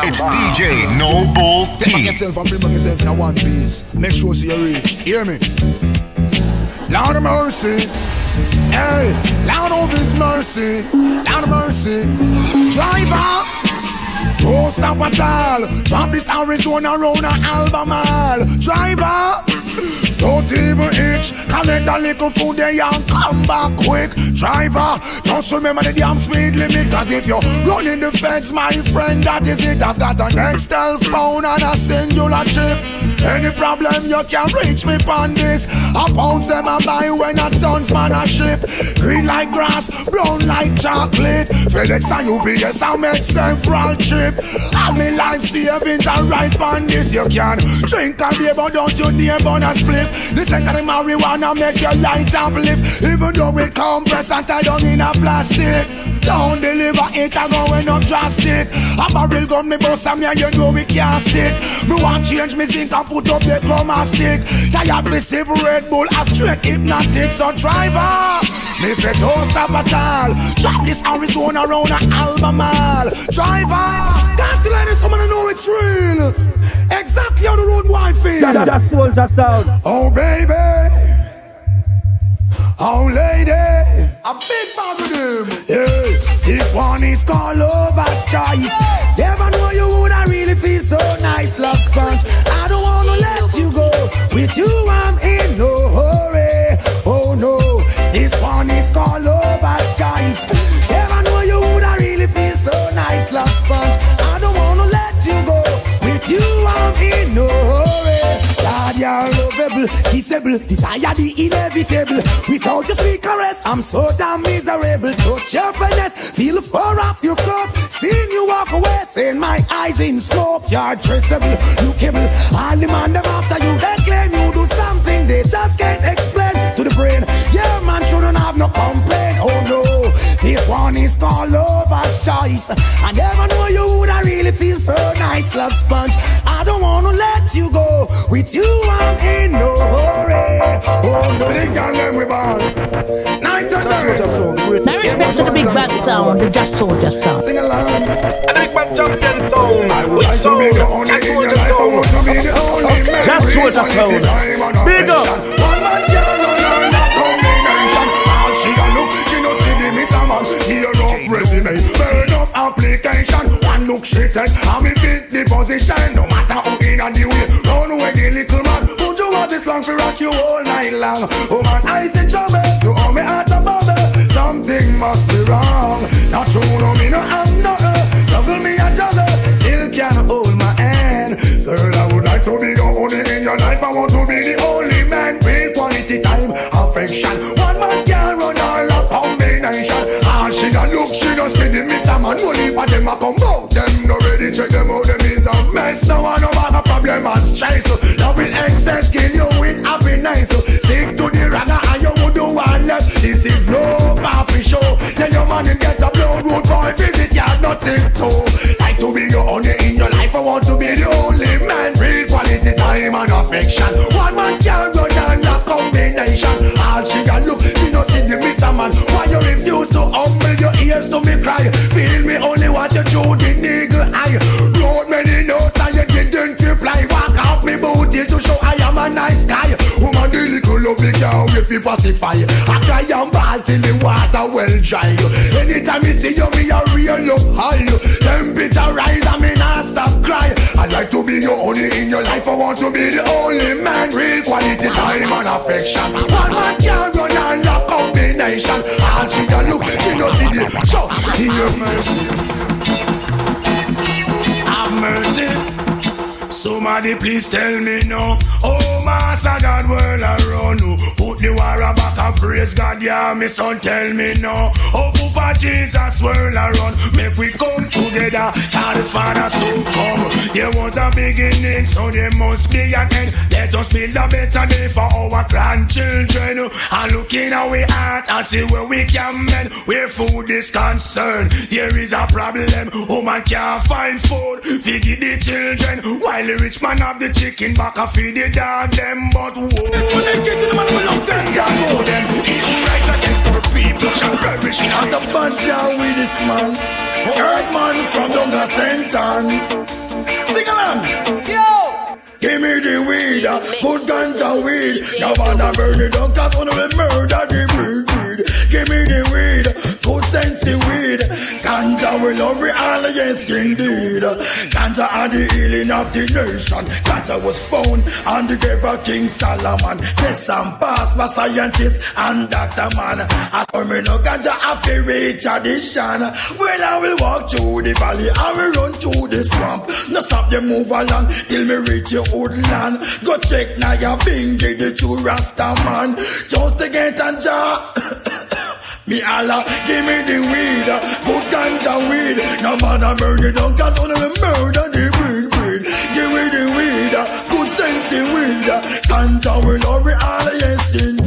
It's DJ Noble Take T. yourself and bring yourself in a one piece. Make sure you reach. Hear me? Lord of mercy. Hey, Lord of His mercy. Lord of mercy. Driver. Don't stop at all. Drop this Arizona round a Albemarle. Driver. Don't even itch. Collect a little food there and come back quick. Driver, just remember the damn speed limit. Cause if you're running the fence, my friend, that is it. I've got an Nextel phone and a Cingular chip. Any problem, you can reach me on this. I pounds them I buy when a tons man a ship. Green like grass, brown like chocolate. FedEx and UPS, I make several trip. All me life savings are right on this. You can drink and beer, but don't you dare burn a split. This ain't the marijuana make your light uplift. Even though it compress and tie down in a plastic. Don't deliver it, I going up drastic. I'm a barrel gun me bust and me and you know we can't stick. Me want change me zinc and put up the chroma stick. Tired me sip Red Bull, a straight hypnotic. So driver, me say don't stop at all. Drop this Arizona round a Albemarle. Driver, got to let this someone know it's real. Exactly how the road boy feel. Just, just soldier sound. Oh baby, oh lady, a big bag of them. Yeah, this one is called Lover's Choice. Never know you woulda really feel so nice, love sponge. I don't wanna let you go. With you, I'm in no hurry. Oh no, this one is called Lover's Choice. Really feel so nice, love sponge. I don't wanna let you go. With you, I'm in no hurry. God, you're lovable, kissable, desire the inevitable. Without your sweet caress, I'm so damn miserable. Touch your finesse, feel fur off your coat. Seeing you walk away, seeing my eyes in smoke. You're traceable, lookable. Lover's. I never know you would I really feel so nice, love sponge. I don't wanna let you go. With you, I'm in no hurry. Oh no, they can't let me ball. Night and day. Now respect to the big bad sound, the Just Soldier sound. Sing along. And the big bad champion sound. I would Which like to sound? be the only Just in your soldier. I want sound. to be the only man. Just with soldier quality sound. Big up. And me fit the position. No matter how in and the way, run away the little man. Would you want this long for rock you all night long? Oh man, I say trouble, you owe me at the bubble. Something must be wrong. Not true, no me no don't see the miss a man. Only for them a come out. Them no ready, check them out. Them is a mess. No one no bag a problem and stress. Love in excess, kill you with happiness. Stick to the ragga and you would do one less. This is no coffee show. Tell your man and get a blood road boy visit. You have nothing to like to be your only in your life. I want to be the only man. Real quality time and affection. One man can run and a combination. Cry? Feel me only what you do the niggle eye. Wrote many notes and you didn't reply. Walk out me booty to show I am a nice guy. Woman, the little lovely girl if you pacify. I cry and ball till the water well dry. Anytime you see you, me a real look high. Temperature rise and me not stop cry. I'd like to be your only in your life. I want to be the only man. Real quality time and affection. One man can run and love combination. All she can look, she no see the show. Dear mercy. Somebody please tell me no. Oh, Master God, world around you. Put the war back and praise God, yeah, me son, tell me no. Oh, Papa Jesus, world around. Make we come together. God the Father so come. There was a beginning, so there must be an end. Let us build a better day for our grandchildren. And look in our heart and see where we can mend. Where food is concerned, there is a problem. Woman can't find food. Feed the children. While the rich man have the chicken back, I feed the dog them, but whoa. This one they get the man who love them, God know them. He's right against poor people shall perish in a bunch of with this man. Third man from Dunga Sentan. Sing along. Yo! Give me the weed, uh, good ganja weed. Now wanna burn it down, cause wanna murder the breed. Give me the weed, good sense weed. Ganja will love all, yes indeed. Ganja are the healing of the nation. Ganja was found on the grave of King Solomon. Yes, and pass by scientists and doctor man. As for me no ganja after reach addition. Well, I will walk through the valley, I will run through the swamp. No stop them move along till me reach your woodland. Go check now your bingy, the true Rasta man. Just to get a jar. Me Allah, give me the weed, good ganja weed. No man a murder, don't cause only me murder the weed, weed. Give me the weed, good sense the weed. Ganja we love it all, yes indeed.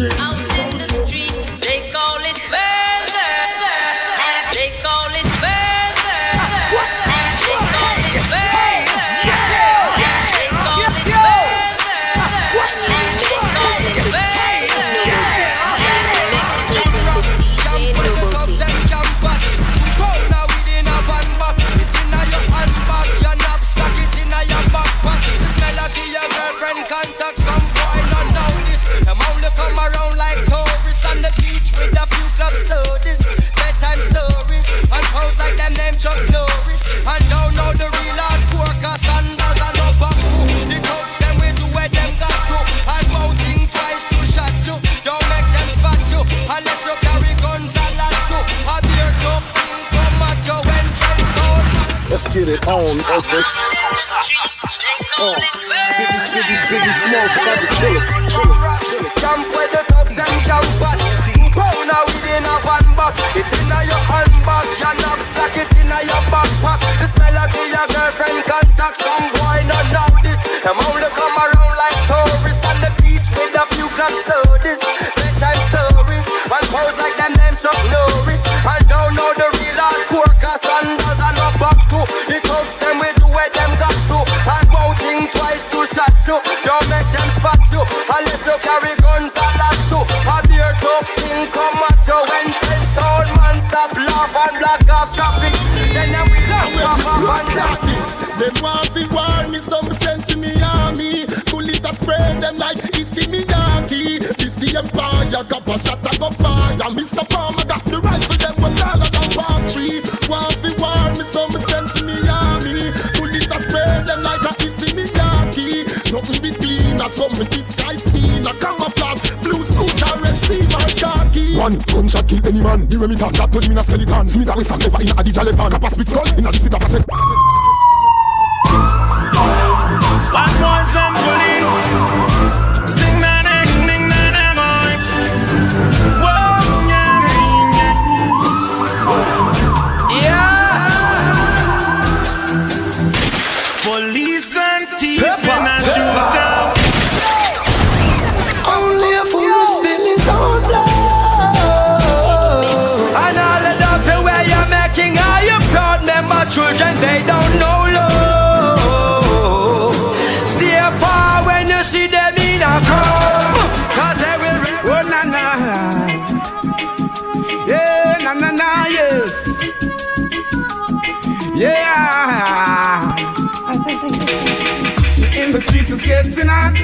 In the streets it's getting hot,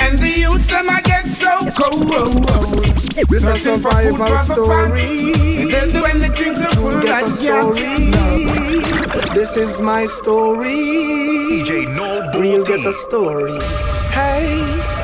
and the youth them I get so cold. This a survival story. They'll do anything to pull Get a that story. This is my story. DJ No We'll get a story. Hey.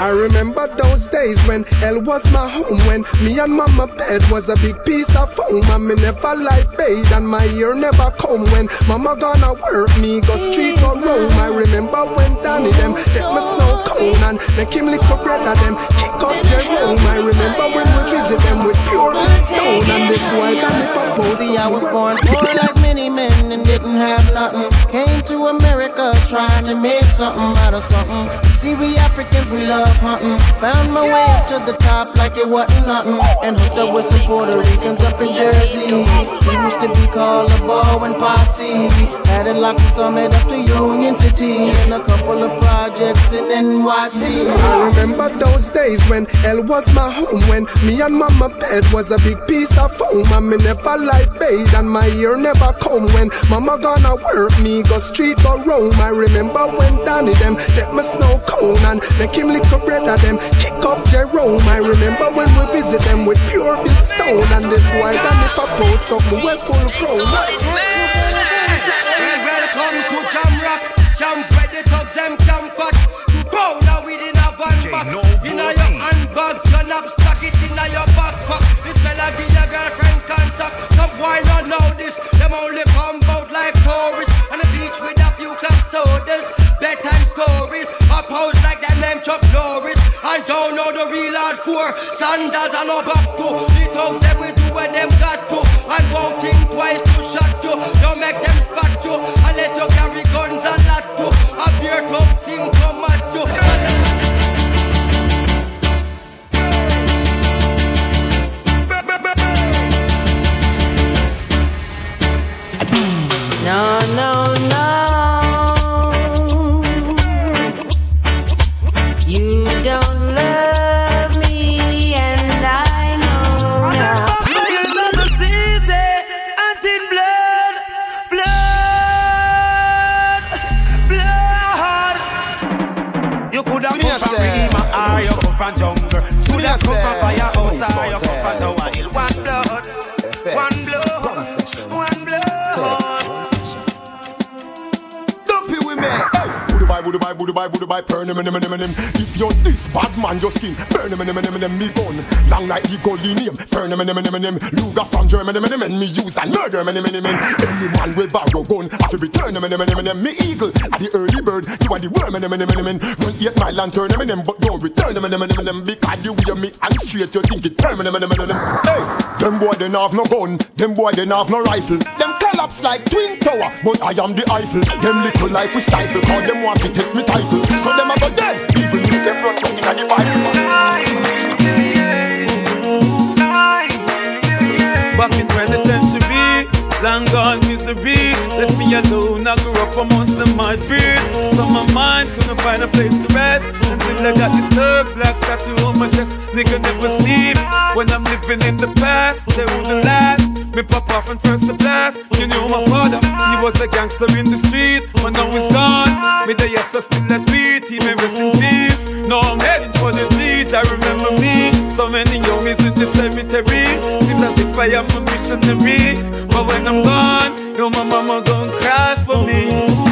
I remember those days when hell was my home When me and mama bed was a big piece of foam And me never like bathe and my ear never come When mama gonna work me go street or roam I remember when Danny them take my snow cone And make him lick bread of them kick up Jerome I remember when we visit them with pure stone And the boy Danny propose See, I was born poor like many men and didn't have nothing. Came to America trying to make something out of something. See, we Africans, we love hunting. Found my way up to the top like it wasn't nothing. And hooked up with some Puerto Ricans up in Jersey. We used to be called a ball and posse. Had it locked from Summit up to Union City. And a couple of projects in NYC. I remember those days when hell was my home When me and mama bed was a big piece of foam And me never like bathe and my ear never come When mama gonna work me go street but roam. I remember when Danny them get my snow cone and make him lick at them. Kick up Jerome. I remember when we visit them with pure big stone and the boy Danny pop out something we full grown. Hardcore. Sandals and no back to. The thugs them we do what them got to. And won't think twice to shot you. Don't make them spot you unless you carry guns and lot to. A pure Bye, woody bye, woody bye, burn him, him, him, him, him. If you're this bad man, your skin, burn him, him, him, him, him, me gun. Long like the goalie name, burn him, him, him, him, him. Luger from Germany, him, him, him, me use and murder him, him, him, him. Any man with borrow gun, I feel return him, him, him, him, him. Me eagle, at the early bird, you are the worm, him, him, him, him, him. Run eight mile and turn him, him, but don't return him, him, him, him, him. Because you wear me and straight, you think it turn him, him, him, him, him. Hey, them boy they have no gun, them boy they have no rifle, collapse like twin tower, but I am the Eiffel. Them little life we stifle, cause them want to take me title. So them a go dead, even if them run looking at the Bible. Back in penitentiary, long gone misery. Left me alone, I grew up amongst the mud breed. So my mind couldn't find a place to rest until I got this thug black tattoo on my chest. Nigga never sleep when I'm living in the past. They wouldn't last. Me pop off and first the blast. You knew my father, he was a gangster in the street, but now he's gone. Me the yes, I still at beat. He may rest in peace. Now I'm heading for the streets. I remember me. So many youngies in the cemetery. Seems as if I am a missionary. But when I'm gone, yo, my mama gon' cry for me.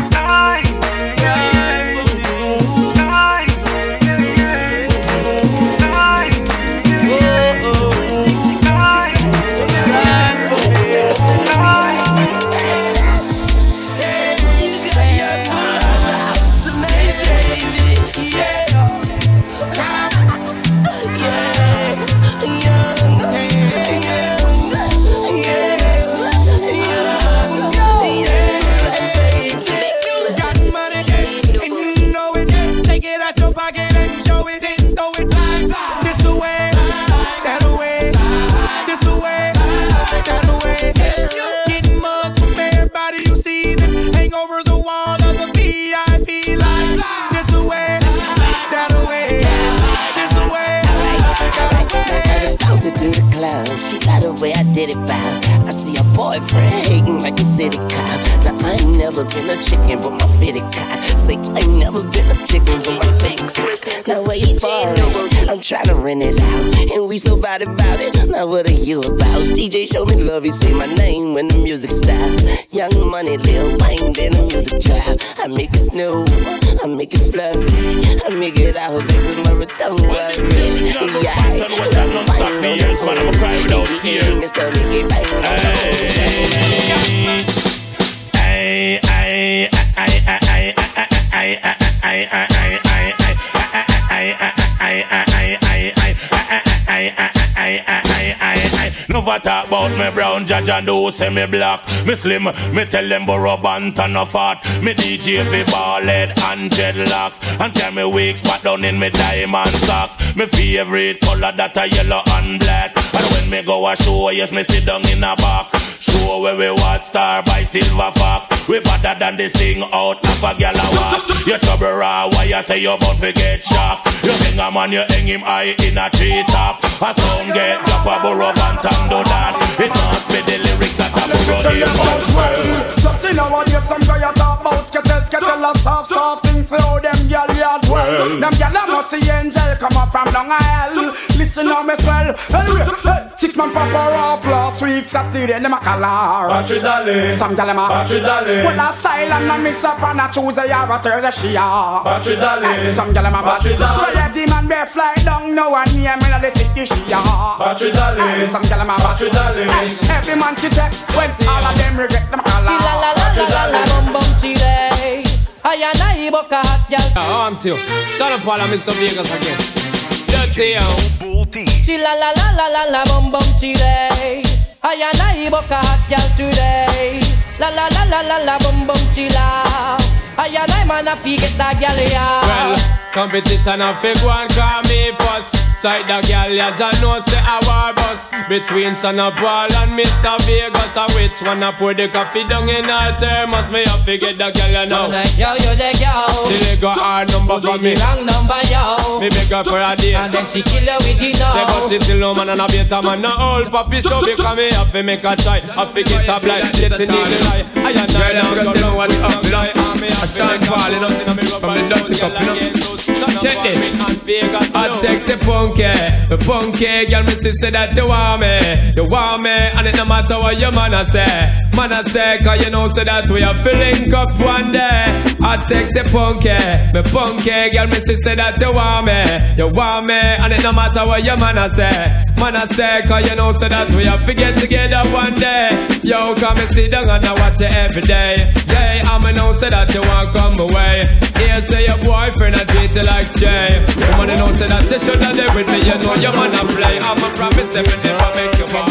Did it, bow. I see a boyfriend hating like a city cop. Now I ain't never been a chicken with my fitted cop six. Ain't never been a chicken with my six. Now where you from? I'm trying to rent it out, and we so bad about it. Now what are you about? DJ show me love, You say my name when the music stop. Young money, Lil Wayne, then the music drop. I make it snow, I make it flow, I make it out back to my rooftop, worry, yeah. I'm a fears, but I'm tears. Mr. Nicky Bang, I'm Hey, hey, hey, hey, hey. Never talk about me brown judge and do say me black. Me slim, me tell them borrow bant and no fat. Me DJ fi ball head and dreadlocks. And tell me wigs but down in me diamond socks. Me favorite color that a yellow and black. And when me go a show, yes me sit down in a box. Show show where we watch star by Silver Fox. We better than this thing out of a gal a walk. You trouble raw, why you say you about to get shocked? You hang a man, you hang him high in a tree top. A sound get drop a burrow and do that. It must be the lyrics that a burrow him well. Just in our days, some guy a talk about skettle, skettle a soft, soft things. See how them gyal yard well. Them gyal a must see angel come up from long hell. Listen now, me swell. Anyway, six man pop her off last week Saturday, them a call her. Battery dolly. Some gyal them a Battery dolly. Well, a silent and miss up on a Tuesday or a Thursday she a. Battery dolly. Some gyal them a Battery dolly. Well, if the man be fly down now and near me in the city she a. Battery dolly. Some gyal them a Battery dolly. Every man she take when all of them regret them call her. La la la la la la bum bum chile. I and I book a hot gal. Oh, I'm too. Shut up, Paul, Mr. Vegas again. Dirty, yo. Chila la la la la la bum bum chile. I and I book a hot gal today. La la la la la la bum bum chila. I and I man a fi get that gal ya. Well, competition a fig one call me first. Side the gal ya don't know say a war bus. Between Son of Paul and Mr. Vegas A which one a pour the coffee down in her thermos. Me have to get the gal ya know. Yo, yo, the girl. She leg got hard number for me. The wrong number, yo. Me beg her for a date. And then she kill her with the Say but no. she still no man and a better man No old papi so because me have to make a try. Have to get a blind, get the needle lie. I and I now go down what up lie. And me have to make a fall From the dirty cup, you know Check it. Hot sexy punky The punky girl me see say that you want me. You want me. And it no matter what your man a say. Man a say Cause you know say that we are filling up one day. Hot sexy punky eh? Me punky eh? girl me see say that you want me. You want me. And it no matter what your man a say. Man a say Cause you know say that we are fi get together one day. Yo come and sit down and I watch you every day. Yeah I'm a know say that you want come away. Here say your boyfriend a treat you like Jay. Woman you know say that. You should have there with me. You know your man a play. I'm a promise. Every never make you fall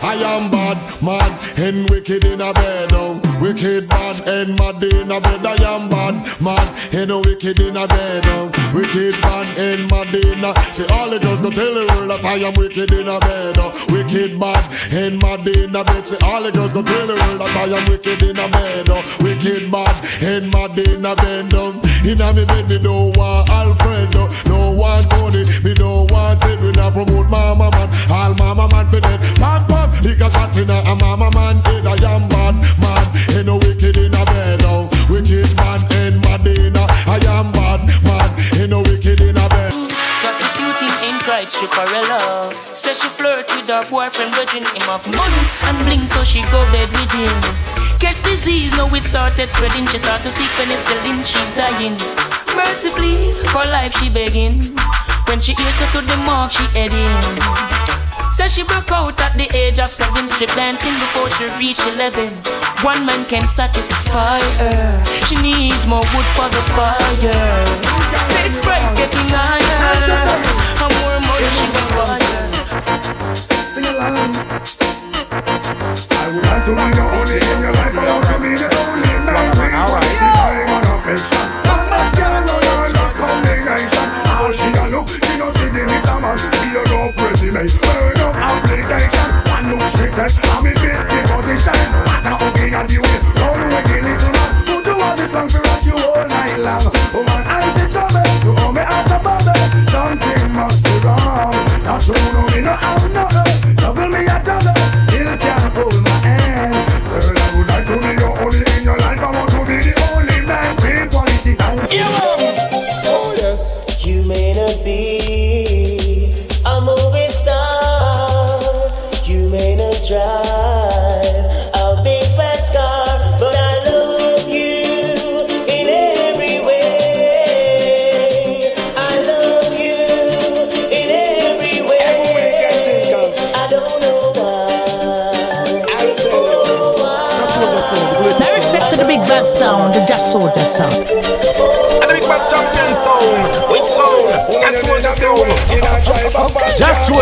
I am bad, mad, and wicked in a bed. Oh, wicked, bad, and mad in a bed. I am bad, mad, and wicked in a bed. Oh, wicked, bad, and mad in a. See, all the girls go tell the world that I am wicked in a bed. Oh, wicked, bad, and mad in a bed. See, all the girls go tell the world that I am wicked in a bed. Oh, wicked, bad, and mad in a bed. Oh, in a me bed, me don't want Alfredo, no want Tony, oh. me don't want it. We not promote mama man, all mama man for. Pam pam, he got shot in a mama man head. I am bad man, ain't no wicked in a bed. Oh, wicked man in a. I am bad man, ain't no wicked in a bed. Prostituting ain't right, stripperella. Says she flirt with her boyfriend, but him have money and bling, so she go bed with him. Catch disease, now it started spreading. She start to seek penicillin, she's dying. Mercy, please, for life she begging. When she hears her to the mark, she heading. Says she broke out at the age of seven, strip dancing before she reached eleven. One man can satisfy her. She needs more wood for the fire. Sex price getting higher. And more money she require. Sing along. I would like to be the only in your life. I want to be the only man. All right. Time on affection. Mama's girl, no, you're not combination. All she a look, she a no resume, burn up application. One look and me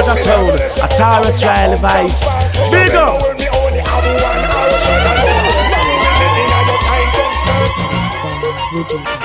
Soldier Sound, a Tarrus Riley Vice. Big up! I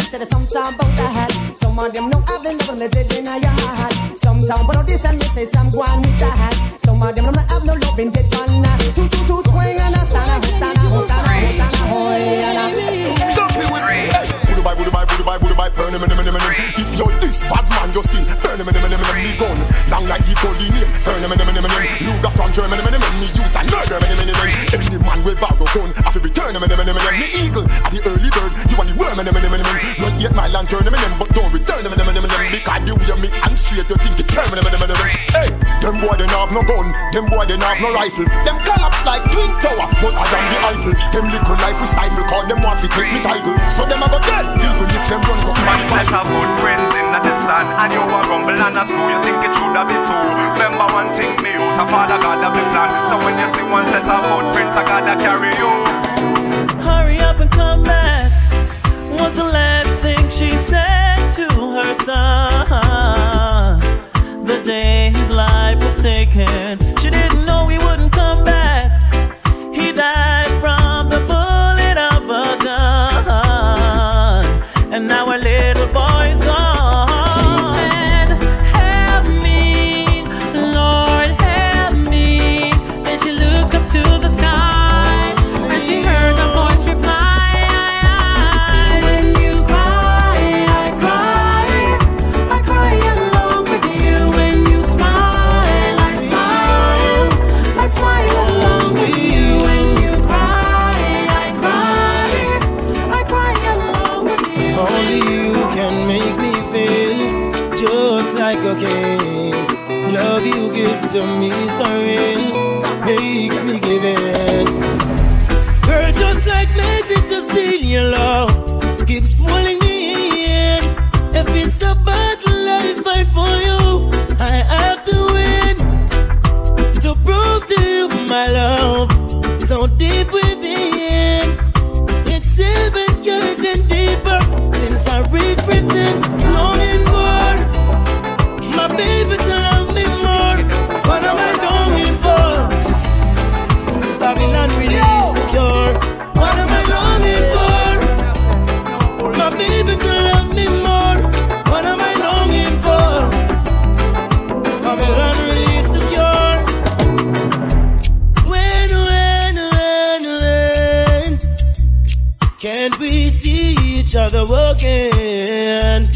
sense, say sometime about the hat. Him, him. Me eagle, at the early bird, you are the worm, him, him, him. Run eight mile and turn him, him, but don't return him, him, him. Because the way me and straight, you think it turn him, him. Hey, them boy they have no gun, them boy they have no rifle. Them collapse like twin tower, but I am the Eiffel. Them little life we stifle, cause them want to take me title. So them a go dead, even if them run go back. Let have good friends in the sun And you a rumble and a screw You think it should have been two Remember one thing me out A father God have a plan So when you see one set of good friends I gotta carry you and come back. Was the last thing she said to her son? The day his life was taken My baby to love me more. What am I longing for? When, when, when, when can't we see each other again?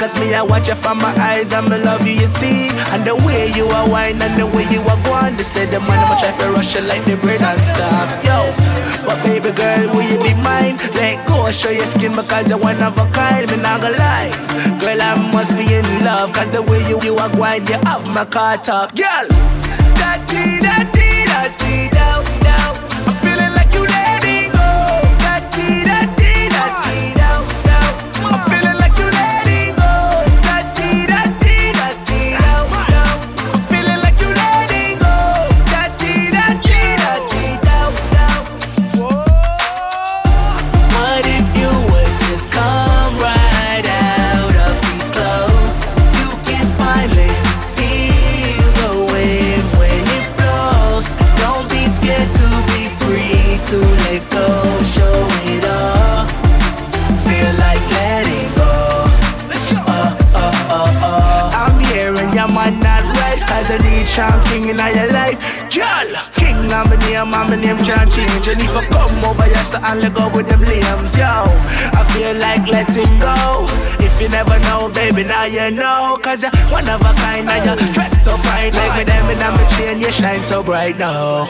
Cause me, I watch you from my eyes me love you, you see. And the way you are wine and the way you are going. They say the man, I'ma try to rush like the bread and stop. Yo, but baby girl, will you be mine? Let go, show your skin because you're one of a kind. Me not gonna lie. Girl, I must be in love. Cause the way you, you are going, you have my car top. Girl, that G, that G, that G, down, not right. I need Sean King in your life. Girl, King I'm my name, I'm my name can't change. And if I come over here so I'll let go with them limbs Yo, I feel like letting go. If you never know, baby, now you know. Cause you're one of a kind and you dress so fine. Like me them and I'm a chain, you shine so bright now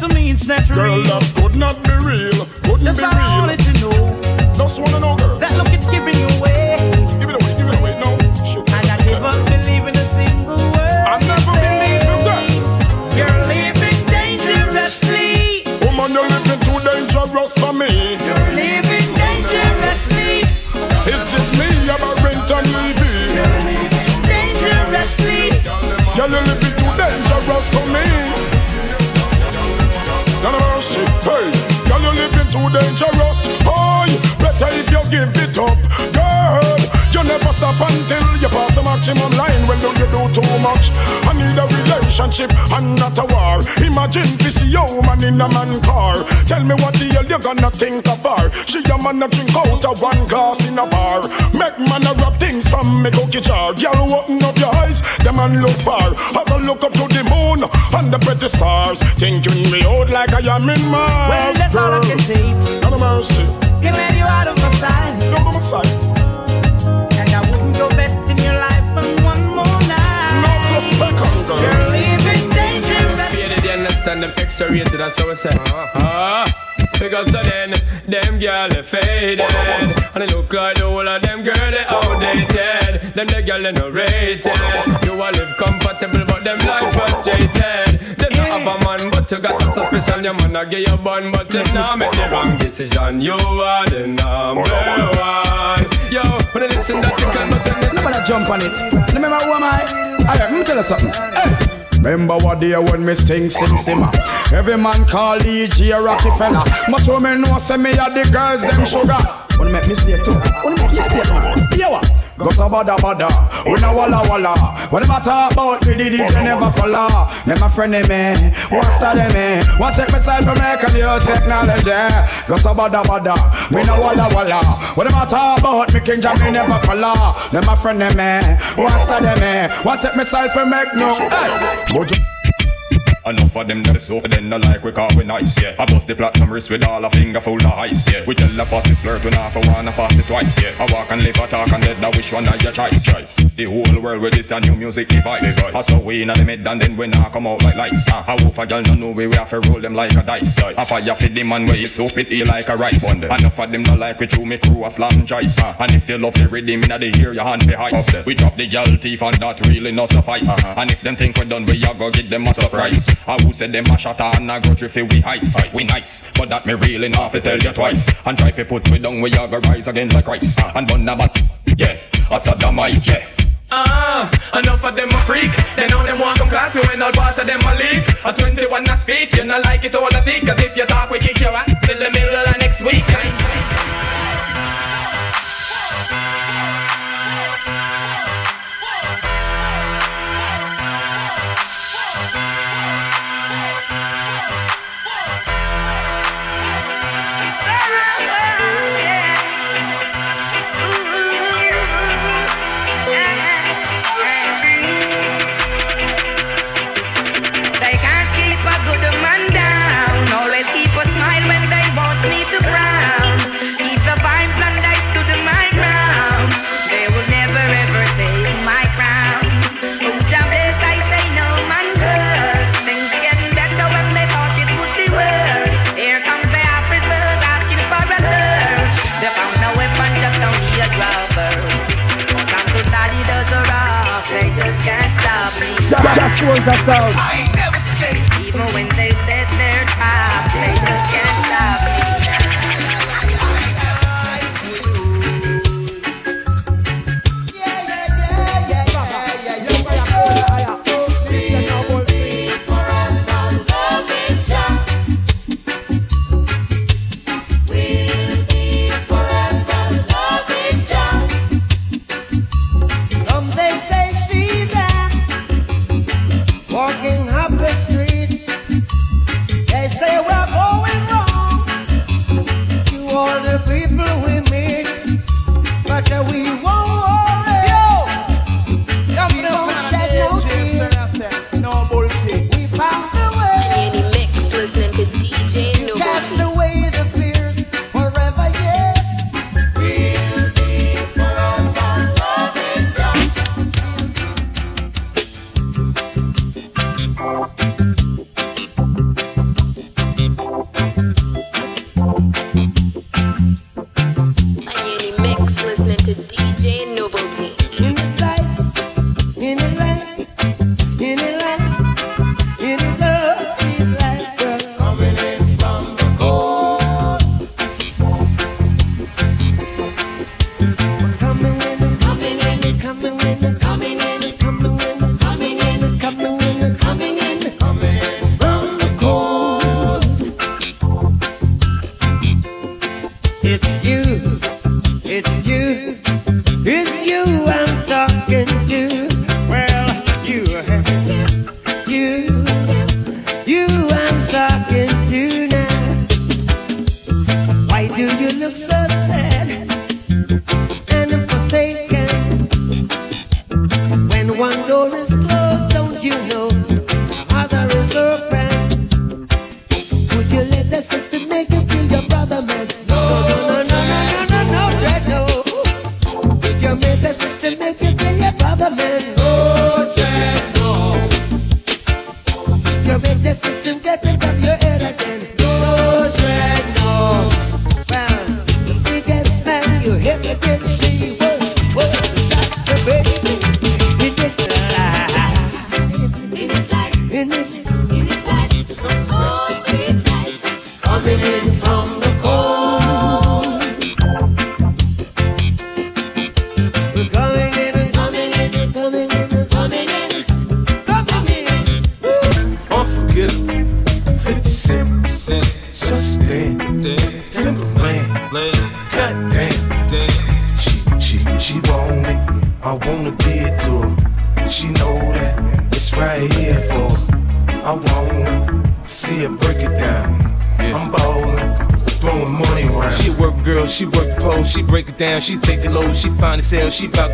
That G, that G, that G, down, down couldn't That's be all I real. wanted to know. Just wanna know, girl. That look it's giving you away. Give it away, give it away. No. And I never believe in a single word. I never believe in that. You're living dangerously. Woman, you're living too dangerous for me. You're living dangerously. Is it me, you're a rent and Levy? Dangerously. Girl, you're living too dangerous for me. None hey. Girl, you're living too dangerous. Oh, better if you give it up, stop until you pass the maximum line. When do you do too much? I need a relationship and not a war. Imagine this your woman in a man car. Tell me what the hell you gonna think of her? She a man a drink out of one glass in a bar. Make man a rub things from me cookie jar. Girl, open up your eyes, the man look far. As I look up to the moon and the pretty stars, thinking me out like I am in Mars. Well, that's all I can say. None of mercy. You made out of my sight. Out of my sight. Them extra rated, that's how I say. Ah, because of then, them girl they faded. And they look like the whole of them girl they outdated. Them the girl they no rated. You all live comfortable, but them life frustrated. But you got a suspicion. Your man a give you bun, but you now make the wrong decision. You are the number one. Yo, when you listen that you can, but you Nobody jump on it. Remember who am I? Alright, let me tell you something. Hey. Remember what day when me sing, sing, simmer. Ah. Every man call DJ Rockefeller. Much of me know say me are the girls them sugar. Wanna make mistake too? Wanna make mistake, man? Yeah, what? Got a bada bada, we no walla walla. What them a talk about me, the DJ never follow. Them a friend of me, want study me, want take myself from make a new technology. Got a bada bada, me no walla walla. What them a talk about me, King Jam never follow. Them a friend of me, want study me, want take myself from make new. Hey. Enough of them that so then no like we call we nice, yeah. I bust the platinum wrist with all a finger full of ice, yeah. We tell the fastest flirt we not for one, I fast it twice, yeah. I walk and live, I talk and let that which one of your choice, choice. The whole world with this a new music device. I saw we in the mid and then we not come out like lights. Uh, I wolf a girl no know we we have to roll them like a dice. I fire for the man where you soap it eat like a rice. Enough of them no like we chew me crew a slam choice. Uh, and if you love the rhythm inna the hear your hand be heist. We drop the girl teeth and that really no suffice. And if them think we done, we a go get them a surprise. I who said them a shot and a grudge if we ice. We nice, but that me really not fi tell you twice. And try fi put me down, we a go rise again like Christ. And bun a bat, yeah, a sodomite, yeah. Ah, enough of them a freak. They know them want come class me when all part of them a leak. A 21 a speak, you not like it all a see. Cause if you talk, we kick your ass till the middle of next week. Soldier sound. Fine she bout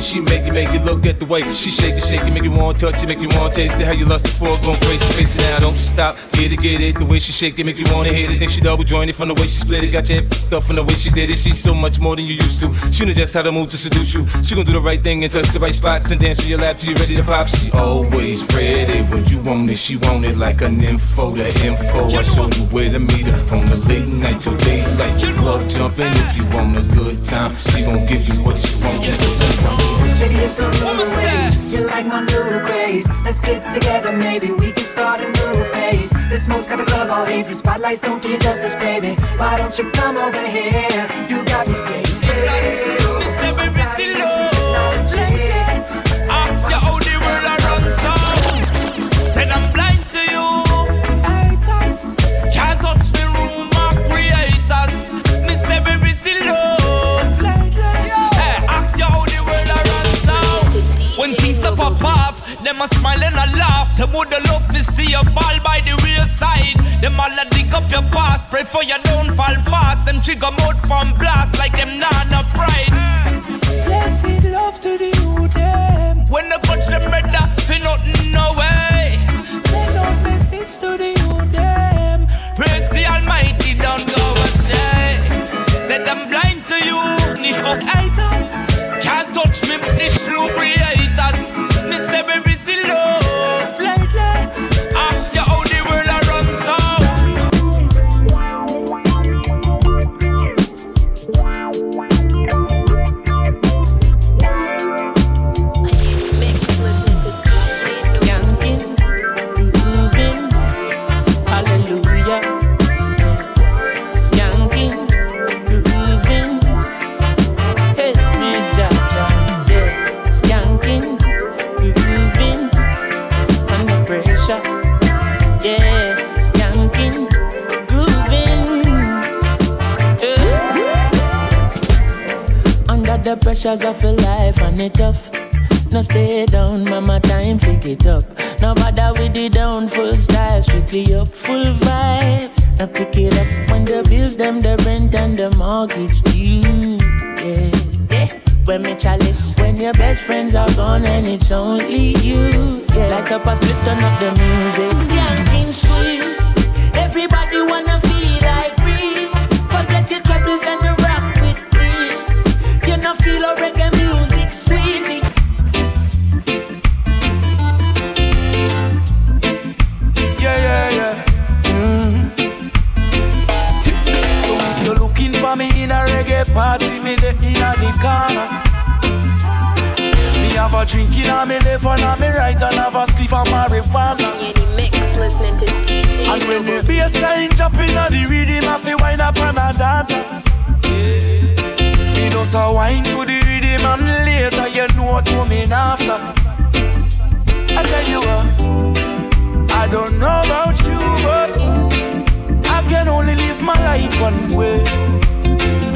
money, she make it, make it look at the way she shake it, shake it, make you want to touch it, make you want to taste it. How you lust for it, going crazy, face it now, don't stop, get it, get it. The way she shake it, make you want to hit it. Then she double jointed from the way she split it, got your head fucked up from the way she did it. She's so much more than you used to. She knows just how to move to seduce you. She gon' do the right thing and touch the right spots and dance on your lap till you're ready to pop. She always ready when you want it. She want it like an info, the info. I show you where to meet her on the late night till daylight. You club jumping if you want a good time. She gon' give you what you want. Baby, you're so new age. You like my new craze. Let's get together, maybe we can start a new phase. This smoke's got the club all hazy. Spotlights don't do you justice, baby. Why don't you come over here? You got me saying, hey, Them a smile and a laugh. Them woulda love to see you fall by the wayside. Them all a dig up your past. Pray for you don't fall fast. Them trigger mouth from blast Like them nana pride. Blessed love to the youth them. When they touch them better Feel nothing no way. Send out message to the youth them Praise the Almighty don't go astray. Said I'm blind to you Nicht auf Can't touch me Nicht slow creators. Me say pressures of a life and it tough. No stay down, mama, time pick it up. No bother with the down, full style, strictly up, full vibes. Now pick it up when the bills, them, the rent and the mortgage due. Yeah, yeah. When me chalice, when your best friends are gone and it's only you. Yeah, like up a split, turn up the music. Skanking sweet, everybody wanna corner. Me have a drink in me left and a me right and have a spliff of marijuana. Mix listening to DJ. And when the bass line drop in a the rhythm, I feel wine up and a dance. Yeah. Me just a wine to the rhythm and later you know what coming after. I tell you what, I don't know about you, but I can only live my life one way.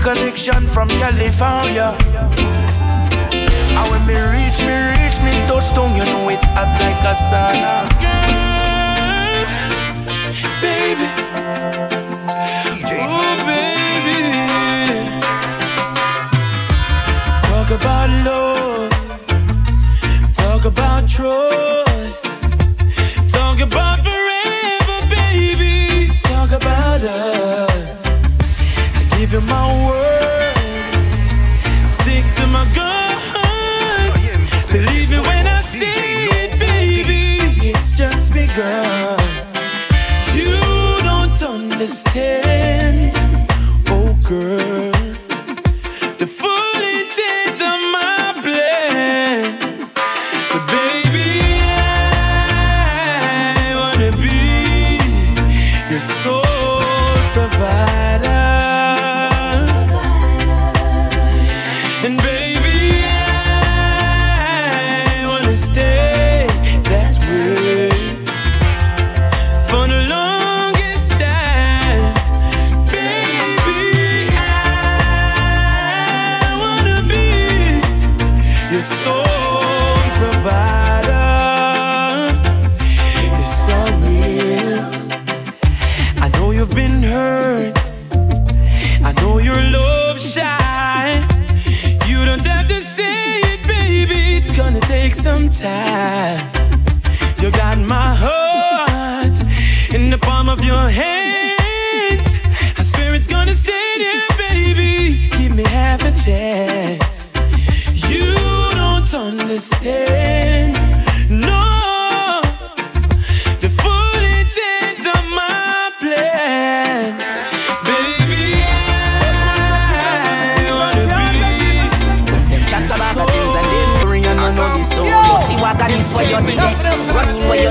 connection from California. And when me reach, me reach, me touchdown, you know it hot like a sauna. Baby, oh baby, talk about love, talk about trust, talk about forever, baby, talk about us. My word, stick to my guns. Believe it when I say it, baby. It's just begun. You don't understand, oh girl,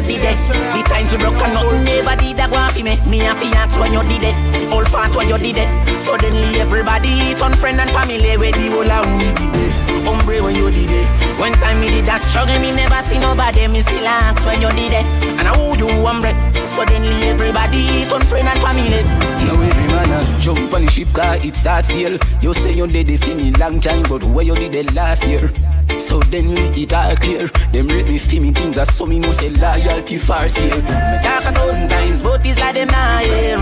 did it. The times we broke and nothing never did that go off me. Me and fiance when you did it, all fat when you did it. Suddenly everybody turn friend and family where the whole of we did it. Hombre when you did it. One time me did that struggle, me never see nobody. Me still ask when you did it, and I who you hombre. Suddenly everybody turn friend and family. Now every man a jump on the ship car, it starts here. You say you did it for me long time, but where you did it last year? So then we it all clear. Them rate me for me things as so me know say loyalty far seal. Me talk a thousand times, but it's like them not hear.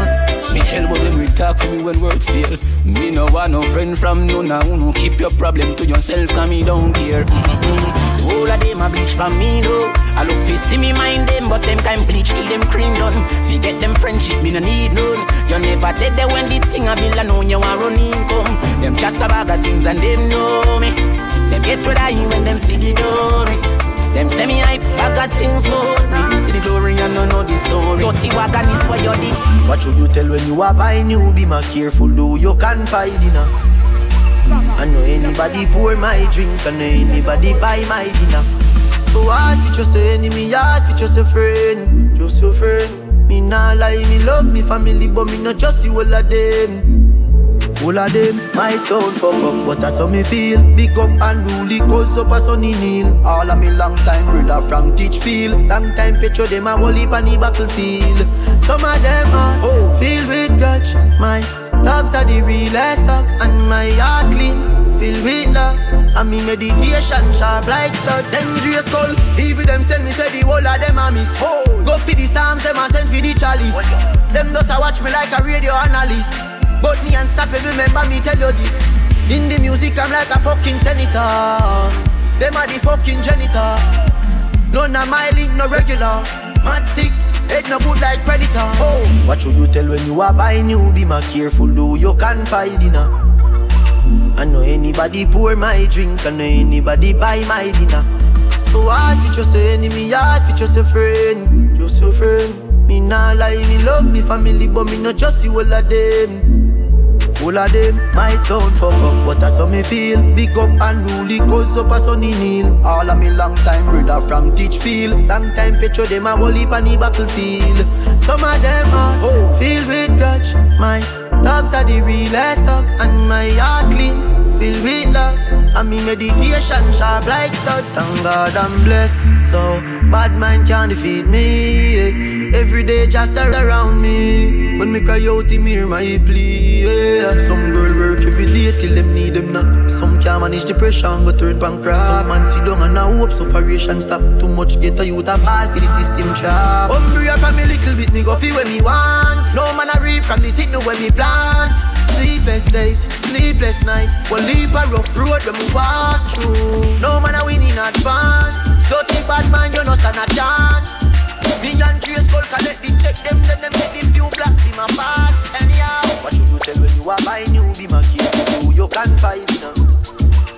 Me hell but them will talk for me when words fail. Me no want no friend from none of no Keep your problem to yourself, cause me don't care. Mm-mm. The whole of them a bleach from me though. I look fi see me mind them, but them time bleach till them cream done. Forget them friendship, me no need none. You never dead there when the thing a bill and know you want run income. Them chat about the things and them know me. Them get what I when them see the glory. Them say me hype, I got things me. See the glory and no know the story. Dirty wagon is what you did. What should you tell when you are buying new? Be my careful, though you can find dinner. I know anybody pour my drink, I know anybody buy my dinner. So hard for just a enemy, hard for just a friend, just your friend. Me nah lie, me love me family, but me not just see all of them. All of them might sound fuck up, but that's how me feel. Big up and rule cause up a sunny kneel. All of me long time brother from Teachfield. Long time picture them a whole heap on the battlefield. Some of them are oh. filled with grudge. My dogs are the realest dogs, and my heart clean, filled with love. And me meditation sharp like studs. Dangerous skull, even them send me say the whole of them a miss. Oh. Go for the psalms, them a send for the chalice. Them just a watch me like a radio analyst. But me unstoppable, remember me tell you this. In the music, I'm like a fucking senator. Them are the fucking janitor. None of my link, no regular. Mad sick, head no good like predator. Oh, what should you tell when you are buying you? Be my careful, do you can find dinner. I know anybody pour my drink, I know anybody buy my dinner. So hard for just a enemy, hard for just a friend, just a friend. Me nah lie, me love me family, but me not just see all of them. All of them might sound fuck up, but that's how me feel. Big up and rule cause up a sunny kneel. All of me long time brother from Teachfield. Long time petro them a whole heap on the battlefield. Some of them are oh. filled with grudge. My dogs are the realest dogs, and my heart clean, filled with love. And me meditation sharp like studs. Thank God I'm blessed, so bad mind can't defeat me. Every day just around me. When me cry out, him hear my plea. Some girl work every day till them need them not. Some can't manage depression but turn bankrupt. Some man sit down and I hope sufferation stop. Too much get a youth a fall for the system trap. Umbrella from me little bit, me go feel when me want. No man a reap from the signal when me plant. Sleepless days, sleepless nights. One leave a rough road when we walk through. No man a win in advance. Think bad man, you no stand a chance. Me and Trace Skull collect the check them, then them take the few blacks in my pass. Anyhow, what should you tell when you are buying new? Be my kid, who you can find now.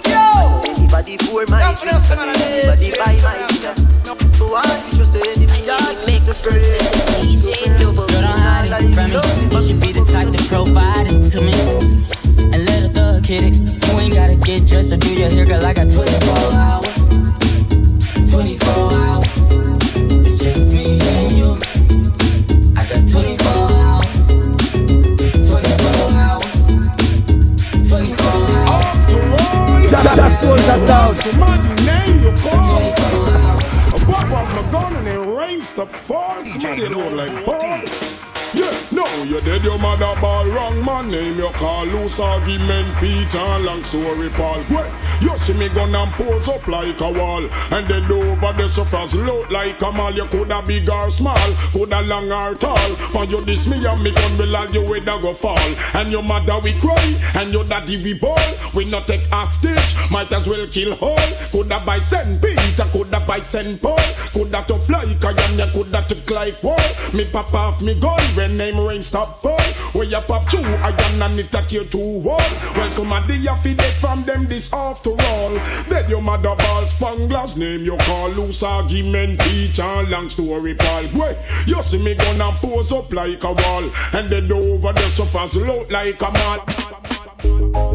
Yo! Anybody pour my drink, anybody buy my stuff. So I teach you say anybody make a DJ Double. Girl, don't hide it from me. You should be the type to provide it to me. And let a thug hit it. You ain't gotta get dressed or do your hair, girl. I got 24 hours. 24 hours. That, that's what that's out. My name you call. Pop up my gun and it rains the fall. Somebody look like ball. Yeah, no, you dead your mother ball wrong man name you call. Loose argument Peter long story Paul. Well, you see me gun and pose up like a wall. And then over the surface look like a mall. You coulda big or small, coulda long or tall. For you this me and me gun will all you with go fall. And your mother we cry, and your daddy we ball. We not take hostage, might as well kill all. Coulda by St. Peter, coulda by St. Paul. Coulda tough like a yam, coulda took like wall Me pop off me gun when name rain stop fall. Where you pop two, I am and it at your two wall. Well somebody you feed it from them this after all. Dead your mother ball spanglers name you call loose argument teacher long story Paul. Wait, you see me gonna pose up like a wall. And then over the sofas look like a mall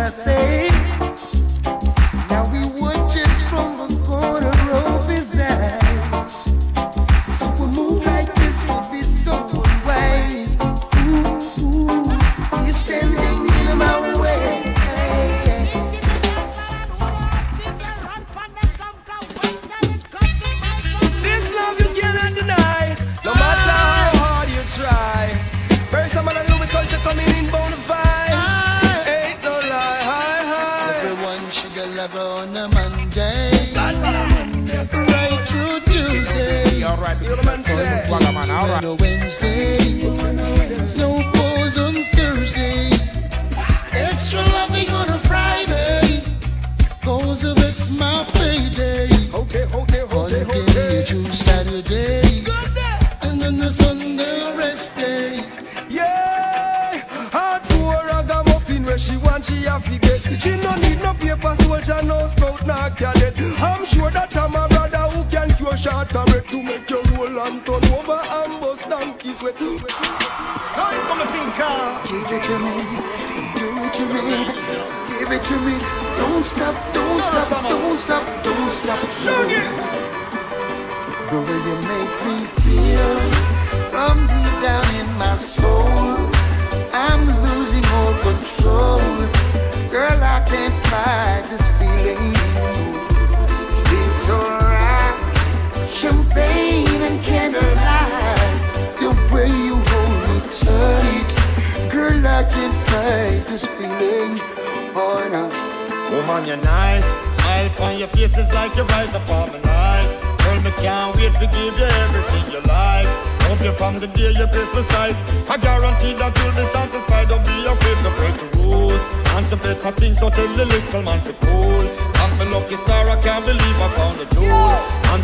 I say.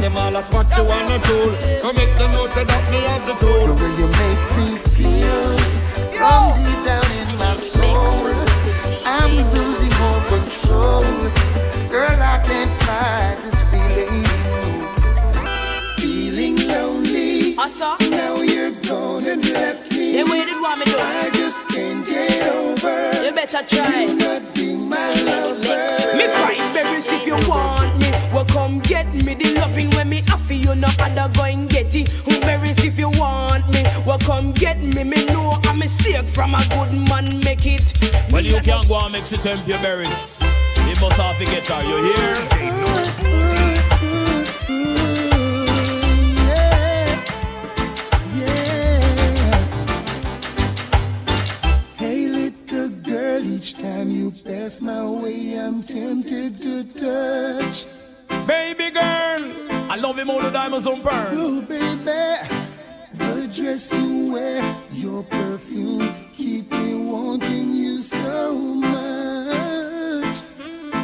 Them all that's what you wanna do. So make them know say that me have the tool. The way you make me feel from deep down in my soul, I'm losing all control. Girl, I can't fight this feeling. Feeling lonely. Now you're gone and left me. Then where did want me do? I just can't get over. You better try. You not being my lover. Me crying berries if you want me. Well, come get me the loving when me offer you no other go and get it. Who berries if you want me. Well, come get me. Me know I'm a mistake from a good man make it. Well, you can't go and mix it temp your berries. You must have to get her, you hear? Hey, little girl, each time you pass my way, I'm tempted to touch. Baby girl, I love him all the diamonds on burn. Oh, baby, the dress you wear, your perfume, keep me wanting you so much.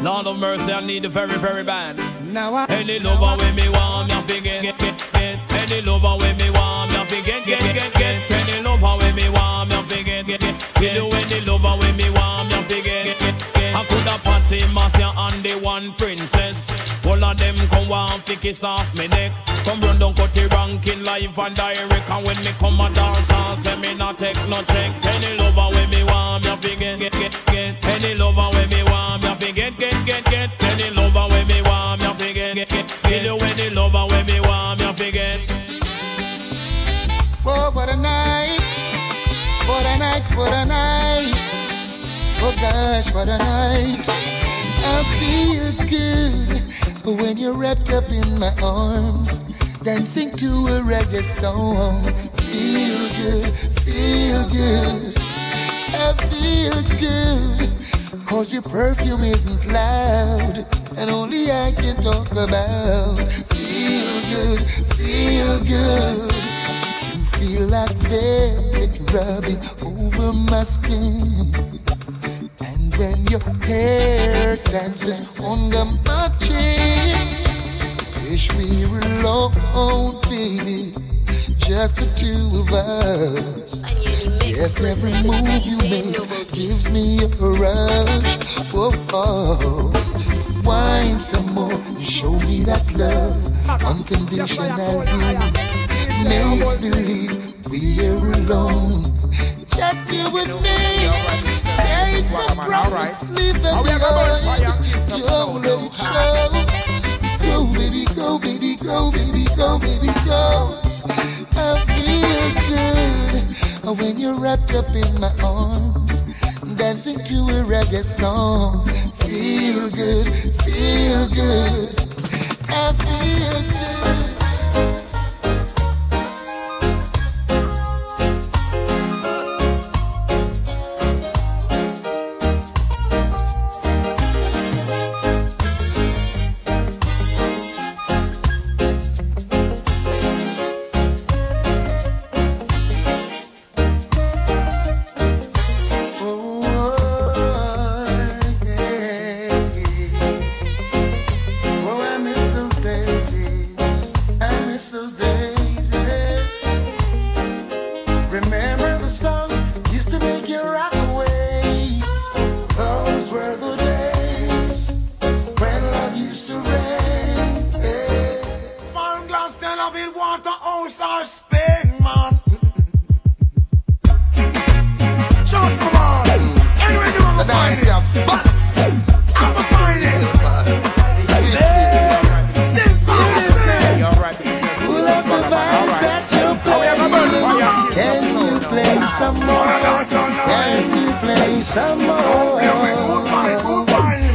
Lord of mercy, I need the very, very bad. Now I Any lover with me want I forget, get, get, get. Any lover with me want I forget, get, get, get. Any lover with me want forget, get, get, get. You any lover with me want me, forget, get, get, get. I could have party Marcia and the one princess. All of them come want fi kiss off me neck. Come run down cut the ranking live and direct. And when me come a dance and say me not take no check. Any lover when me want me a fi get get get get. Any lover when me want me a fi get get get get. Any lover when me want me a fi get get get. Kill you any lover when me want me a fi get. Oh, what a night. What a night, what a night. Oh gosh, what a night. I feel good when you're wrapped up in my arms, dancing to a reggae song. Feel good, feel good. I feel good, cause your perfume isn't loud, and only I can talk about. Feel good, feel good. You feel like velvet rubbing over my skin. And when your hair dances under my chin, wish we were alone, baby, just the two of us. Yes, every move you make gives me a rush. Whoa, oh. wine some more, show me that love, unconditionally. Make believe we're alone, just you and me. Some promise, leave them behind. Don't let it show. Go, baby, go, baby, go, baby, go, baby, go. I feel good when you're wrapped up in my arms, dancing to a reggae song. Feel good, feel good. I feel good.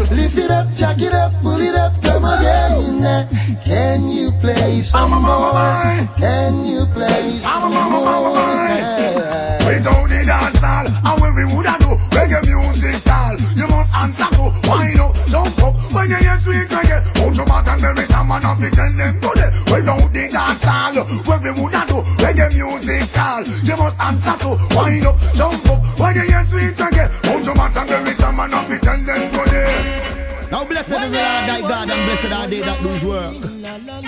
Lift it up, jack it up, pull it up, come again. Can you play some more? Can you play some more? Without the dance hall, and when we woulda do reggae music all, you must answer to wind up, jump up. When you hear sweet reggae, hold your back and bury some man off it, tell them today. Without the dance hall, when we woulda do reggae music all, you must answer to wind up, jump up. When you hear sweet reggae, blessed is the Lord thy God and blessed are they that do his work.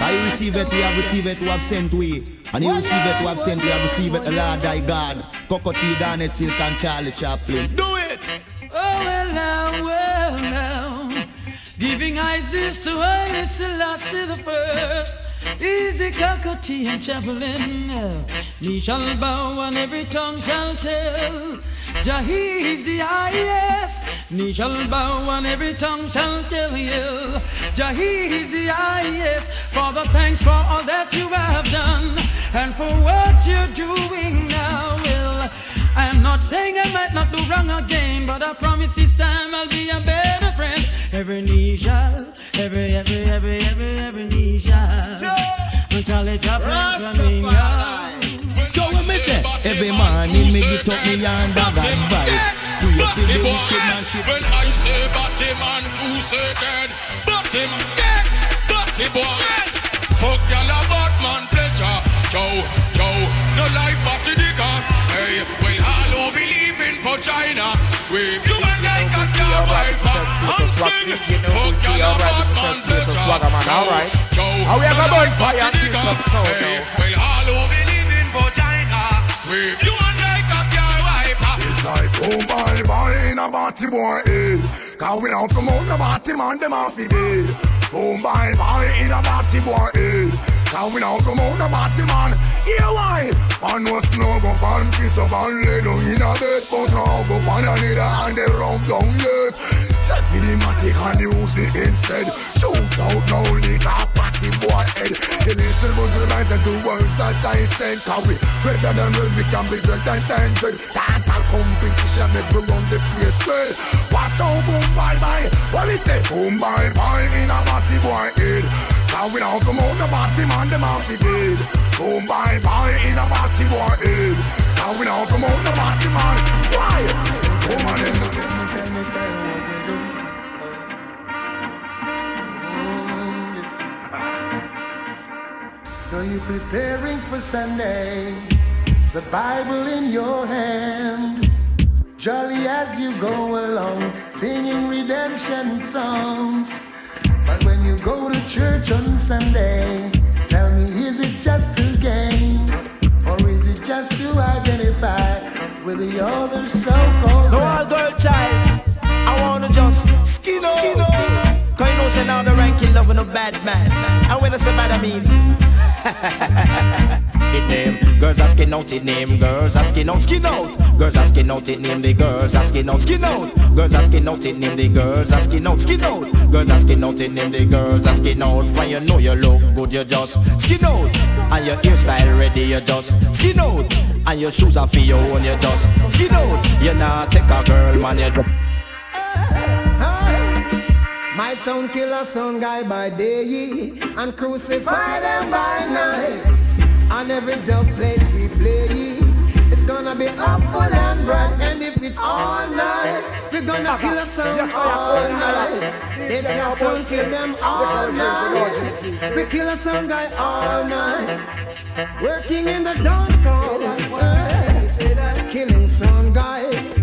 I receive it, we have received it, who have sent we. And you receive it, who have sent we have received it, the Lord thy God. Cocoa Tea, Garnet Silk and Charlie Chaplin. Do it! Oh, well now, well now. Giving Isis to Haile Selassie the first. Easy cockatoo and traveling. Knee shall bow and every tongue shall tell. Jah is the highest. Knee shall bow and every tongue shall tell you. Jah is the highest. Father, thanks for all that you have done and for what you're doing now. Well, I'm not saying I might not do wrong again, but I promise this time I'll be a better friend. Every knee shall, every, every, every, every, every knee shall. Charlie Chaplin coming every morning me get up me and dog and vibe. Do you feel the wicked man? When I say batty man crusaded, batty dead, batty boy. Fuck y'all a Batman pleasure. Yo, yo, no like batty digger. Hey, well, hello, believe in vagina. We you and I got your wife, man. I'm sing. Fuck y'all a Batman pleasure. Alright. Yo, How we no have a like bonfire batty and kill digger. some sound Hey, well, hello, believe in you and I got your wife. It's like, oh my boy, in a batty boy, eh. Cause we don't promote the batty man, them off it, eh. Boom, bye, bye, in a batty boy head. Now we now come out a batty man. Yeah, why? Man was snug up and kiss up and lay down in a bed. But now go on a little and they rub down yet. For the matic and use it instead. Shoot out now, lick off batty boy head. You listen the man and the words that I said. Cause we better than well, we can be dread and danger. Dance all competition, make we run the place well. Watch out, boom, bye, bye. What we say? Boom, bye, bye, in a batty boy head. Now we now come out the batty man, them off the dead. Boom, bye, bye, in a batty boy head. Now we now come out the batty man. Why? Boom, man, So you're preparing for Sunday, the Bible in your hand. Jolly as you go along, singing redemption songs. But when you go to church on Sunday, tell me, is it just to gain? Or is it just to identify with the other so-called No all girl child, I wanna just skin out. Cause you know say now the ranking loving a bad man. And when I say bad I mean it name Girls asking out it name Girls asking out skin out. Girls asking out it name the girls asking out skin out. Girls asking out it name the girls asking out skin out. Girls asking out it name the girls asking out. For you know you look good? You just skin out. And your hairstyle ready? You just skin out. And your shoes are for your own you just skin out. You not take a girl man you My sound killer, sound guy by day, and crucify them by night. On every dub plate we play, it's gonna be up full and bright. And if it's all night, we're gonna kill a sound all night. They say a sound kill them all night. We kill a sound guy all night. Working in the dance hall, eh? killing sound guys.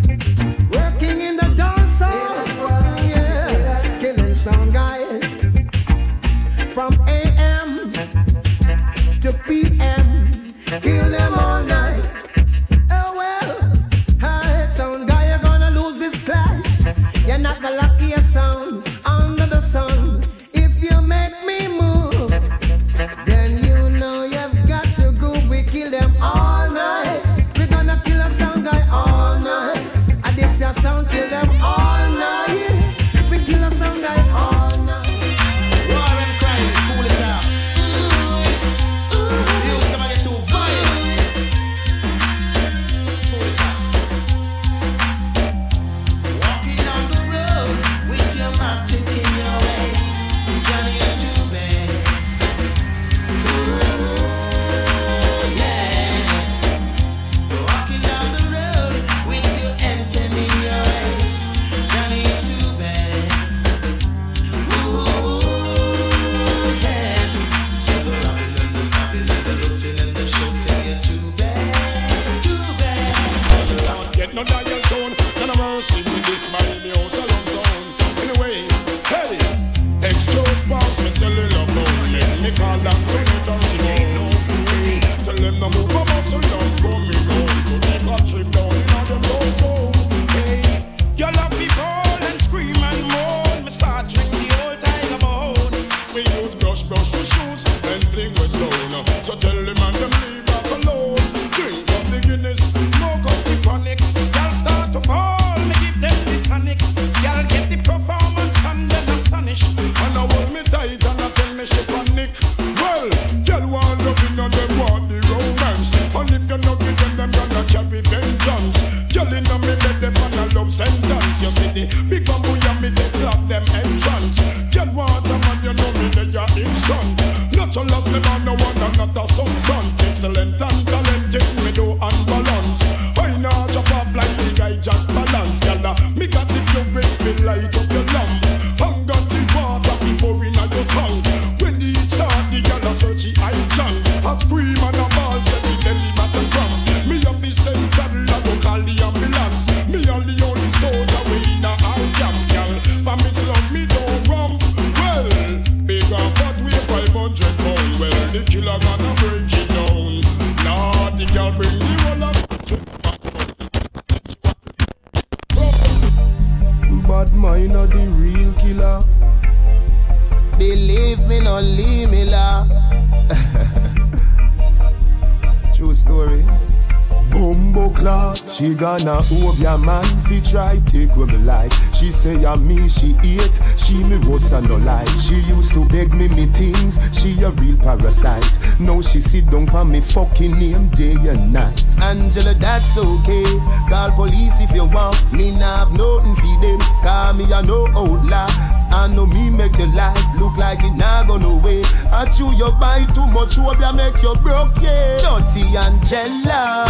Me fucking name day and night. Angela, that's okay. Call police if you want. Me nah have nothing for them. Call me a no outlaw. I know me make your life look like it nah go no way. I chew your buy too much, hope ya make you broke, yeah. Dirty Angela.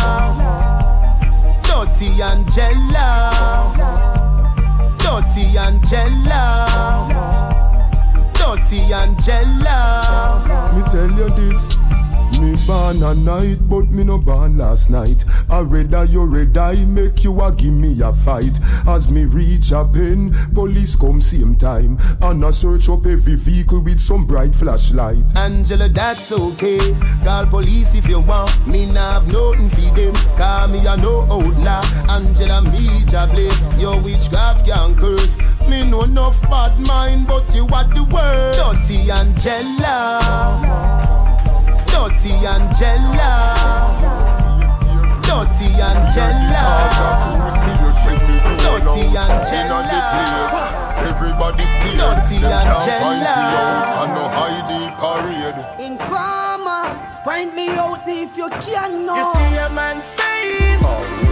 Dirty Angela. Dirty Angela. Dirty Angela. Me tell you this. Me born a night, but me no born last night. I rather you red eye make you a give me a fight. As me reach a pen, police come same time. And I search up every vehicle with some bright flashlight. Angela, that's okay. Call police if you want. Me nah have nothing for them. Call me a no outlaw. Angela, me jobless. Your witchcraft can curse. Me no enough bad mind, but you are the worst. Dirty Angela. Dirty Angela. Dirty Angela. Dirty Angela. Everybody steal. Dirty Them can't find me Angela. out. I know Heidi parade. Informer, point me out if you can know. You see a man face, but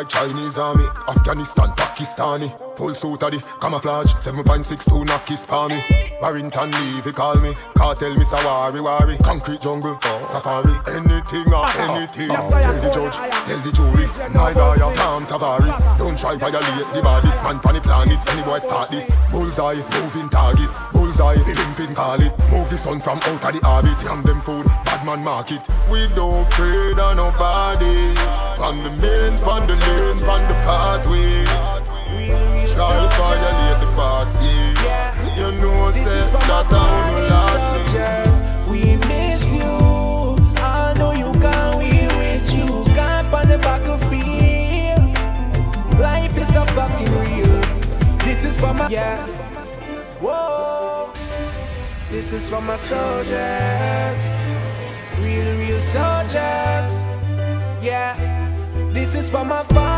like Chinese army, Afghanistan, Pakistani. Full suit of the camouflage, 7.62 knock his palmy. Barrington Levy call me, cartel me Sawari Wari. Concrete jungle, oh, safari, anything or anything. Tell the judge, tell the jury, my lawyer, Tom Tavares. Don't try violate the bodies, man pan the planet, any boy start this. Bullseye, moving target, bullseye, pimping call it. Move the sun from out of the orbit, yam them food, bad man market. We don't afraid of nobody. On the main, on the lane, on the pathway. Try violate the boss, yeah. You know, say that I wanna last me. We miss you. I know you can. We with you. Camp on the back of battlefield. Life is so fucking real. This is for my yeah. Whoa. This is for my soldiers. Real, real soldiers. This is